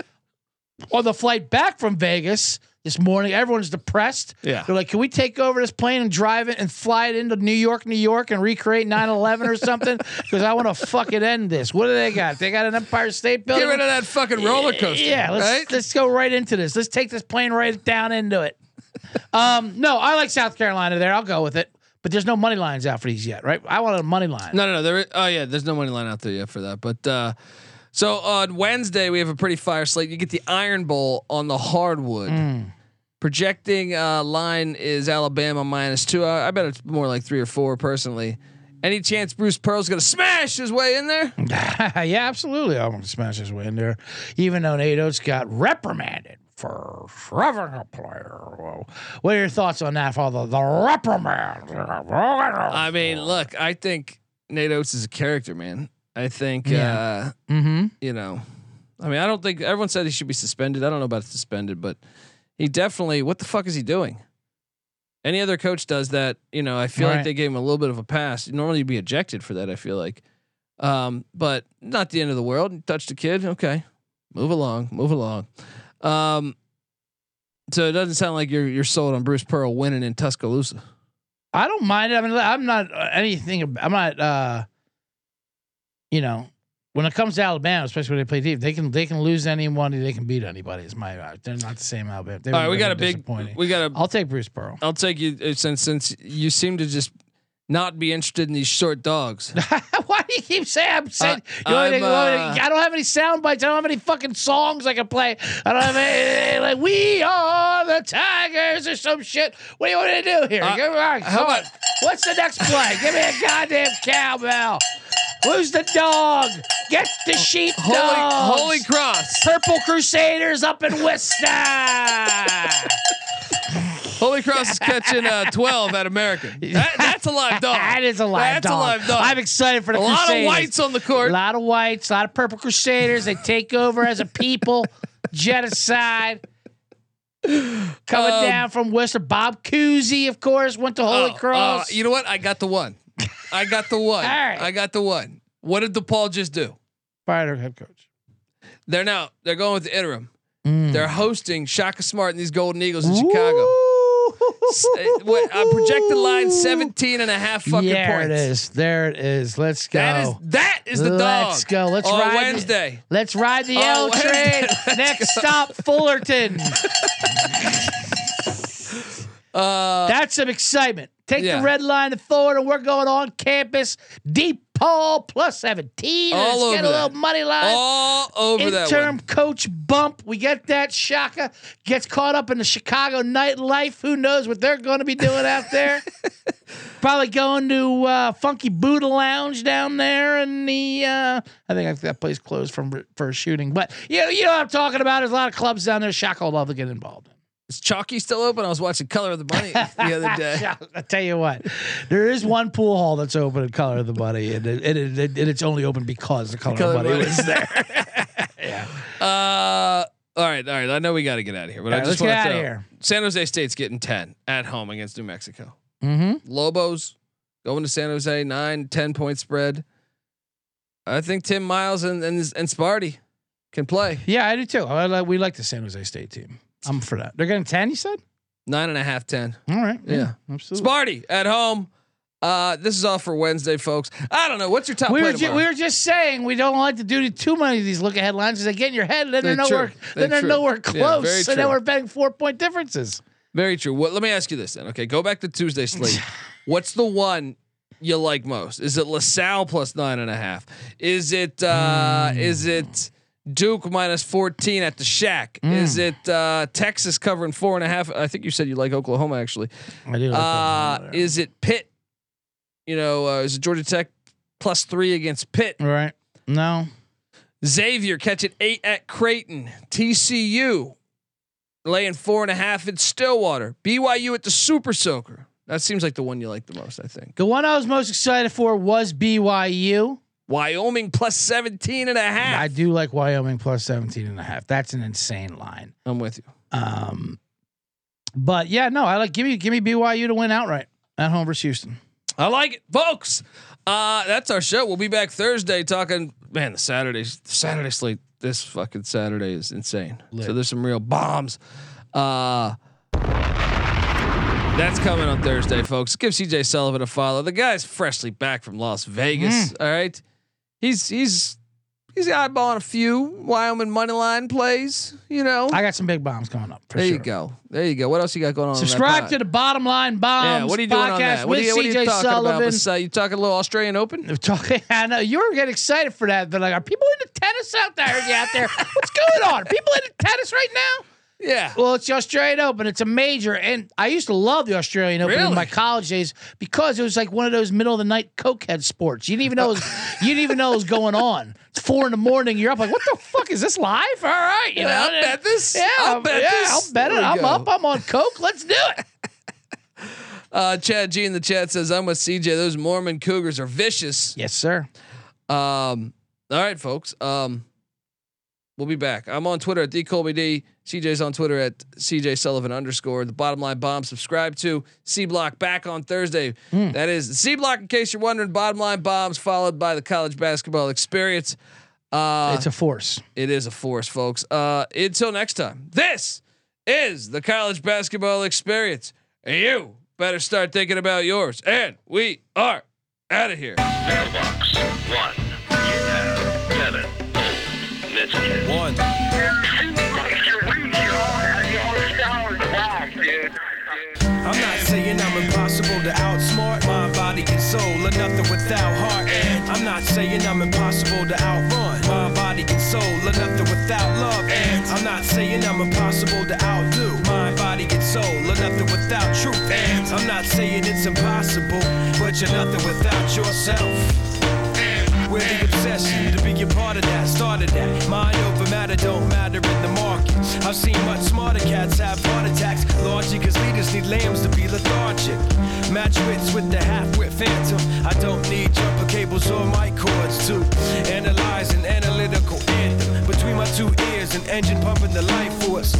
Or the flight back from Vegas this morning, everyone's depressed. Yeah. They're like, can we take over this plane and drive it and fly it into New York, New York and recreate 9 11 or something? Because I want to fucking end this. What do they got? They got an Empire State Building. Get rid of that fucking roller coaster. Yeah, let's right? let's go right into this. Let's take this plane right down into it. Um, no, I like South Carolina there. I'll go with it. But there's no money lines out for these yet, right? I want a money line. No, no, no. There. Is, oh yeah, there's no money line out there yet for that. But uh, so on Wednesday we have a pretty fire slate. You get the Iron Bowl on the hardwood. Mm. Projecting uh, line is Alabama minus two. I, I bet it's more like three or four personally. Any chance Bruce Pearl's gonna smash his way in there? yeah, absolutely. I'm going to smash his way in there. Even though Nate Oats got reprimanded for shoving a player. What are your thoughts on that, Father? The reprimand. I mean, look, I think Nate Oats is a character, man. I think, Yeah. uh, mm-hmm. you know, I mean, I don't think everyone said he should be suspended. I don't know about suspended, but he definitely. What the fuck is he doing? Any other coach does that, you know. I feel Right. like they gave him a little bit of a pass. Normally, you'd be ejected for that. I feel like, um, but not the end of the world. Touched a kid, okay, move along, move along. Um, so it doesn't sound like you're you're sold on Bruce Pearl winning in Tuscaloosa. I don't mind it. I mean, I'm not uh, anything. I'm not. uh You know, when it comes to Alabama, especially when they play deep, they can they can lose anyone. They can beat anybody. Is my. They're not the same Alabama. They All right, we got a big. We got a I'll take Bruce Pearl. I'll take you uh, since since you seem to just not be interested in these short dogs. Why do you keep saying I'm saying? Uh, I'm, to- you want me to- uh, I don't have any sound bites. I don't have any fucking songs I can play. I don't have any like "We Are the Tigers" or some shit. What do you want to do here? Uh, Give me- all right, how come on. about- What's the next play? Give me a goddamn cowbell. Who's the dog? Get the sheep Holy. Holy Cross. Purple Crusaders up in Worcester. Holy Cross is catching uh, 12 at American. That, that's a live dog. that is a live That's dog. a live dog. I'm excited for the a lot of whites on the court. A lot of whites, a lot of purple crusaders. They take over as a people. Genocide. Coming Um, down from Worcester. Bob Cousy, of course, went to Holy Oh, Cross. uh, you know what? I got the one. I got the one. Right. I got the one. What did DePaul just do? Fired our head coach. They're now they're going with the interim. Mm. They're hosting Shaka Smart and these Golden Eagles in Chicago. Ooh. S- uh, what, uh, projected line 17 and a half fucking there points. it is. There it is. Let's go. That is that is the dog. Let's go. Let's on ride the- Wednesday. Let's ride the Oh, L Wednesday. train. Next stop, Fullerton. Uh, That's some excitement. Take Yeah. the red line to and we're going on campus. Deep Paul plus 17. All Let's over get a little that. money line. all over that Interim coach bump. We get that. Shaka gets caught up in the Chicago nightlife. Who knows what they're going to be doing out there? Probably going to uh, Funky Buddha Lounge down there, and the uh, I think that place closed from for a shooting. But you know, you know what I'm talking about. There's a lot of clubs down there. Shaka will love to get involved. in. Is Chalky still open? I was watching Color of the Money the other day. I tell you what, there is one pool hall that's open in Color of the Money, and, it, it, and it's only open because the Color, Color of the Money was there. Uh, all right, all right. I know we got to get out of here, but All I right, just want get to throw here. San Jose State's getting 10 at home against New Mexico. mm-hmm. Lobos going to San Jose, nine, 10 point spread. I think Tim Miles and and, and Sparty can play Yeah, I do too. I like, we like the San Jose State team. I'm for that. They're getting ten. You said. nine and a half, 10. All right. Yeah. absolutely. Sparty at home. Uh, this is all for Wednesday, folks. I don't know. What's your top We were, ju- we were just saying we don't like to do too many of these look ahead lines because they get in your head and then they're, They're nowhere true. then They're they're nowhere Yeah, close. very so then we're betting four point differences. Very true. What, let me ask you this then. Okay, go back to Tuesday slate. What's the one you like most? Is it LaSalle plus nine and a half? Is it uh, is it Duke minus fourteen at the Shaq? Is it uh, Texas covering four and a half? I think you said you like Oklahoma actually. I do. Like Uh, is it Pitt? You know, uh, is it Georgia Tech plus three against Pitt? right? No. Xavier catching eight at Creighton. TCU laying four and a half at Stillwater. BYU at the Super Soaker. That seems like the one you like the most, I think. The one I was most excited for was BYU. Wyoming plus 17 and a half. I do like Wyoming plus 17 and a half. That's an insane line. I'm with you. Um, but yeah, no, I like give me give me BYU to win outright at home versus Houston. I like it, folks. Uh, that's our show. We'll be back Thursday talking. Man, the Saturday Saturday slate. This fucking Saturday is insane. Lit. So there's some real bombs. Uh, that's coming on Thursday, folks. Give CJ Sullivan a follow. The guy's freshly back from Las Vegas. All right, he's he's he's eyeballing a few Wyoming money line plays. You know, I got some big bombs coming up. For there sure. you go. There you go. What else you got going on? Subscribe to the Bottom Line Bombs Yeah, what are you doing podcast on that? What are with you, what are you CJ talking about? Sullivan. Uh, you talking a little Australian Open? Talking, I know you were getting excited for that. They're like, are people into tennis out there? Out there. What's going on? Are people into tennis right now? Yeah. Well, it's the Australian Open. It's a major, and I used to love the Australian Open Really? in my college days because it was like one of those middle of the night cokehead sports. You didn't even know it was, you didn't even know it was going on. It's four in the morning. You're up like, what the fuck is this live? All right, you know. I'll bet this. Yeah, I'll bet yeah, this. I'll bet it. I'm go. up. I'm on coke. Let's do it. Uh, Chad G in the chat says, "I'm with CJ. Those Mormon Cougars are vicious." Yes, sir. Um, all right, folks. Um, we'll be back. I'm on Twitter at the Colby D. CJ's on Twitter at CJ Sullivan underscore. The bottom line bomb. Subscribe to C Block back on Thursday. That is C Block. In case you're wondering, bottom line bombs followed by the college basketball experience. Uh, it's a force. It is a force, folks. Uh, until next time, this is the college basketball experience. You better start thinking about yours. And we are out of here. Mailbox one. Soul, or nothing without heart. And I'm not saying I'm impossible to outrun my body and soul, or nothing without love. And I'm not saying I'm impossible to outdo my body and soul, or nothing without truth. And I'm not saying it's impossible, but you're nothing without yourself. We're the obsession to be a part of that, started that. Mind over matter don't matter. I've seen much smarter cats have heart attacks. Logic cause leaders need lambs to be lethargic. Match wits with the half-wit phantom. I don't need jumper cables or mic cords to analyze an analytical anthem. Between my two ears, an engine pumping the life force.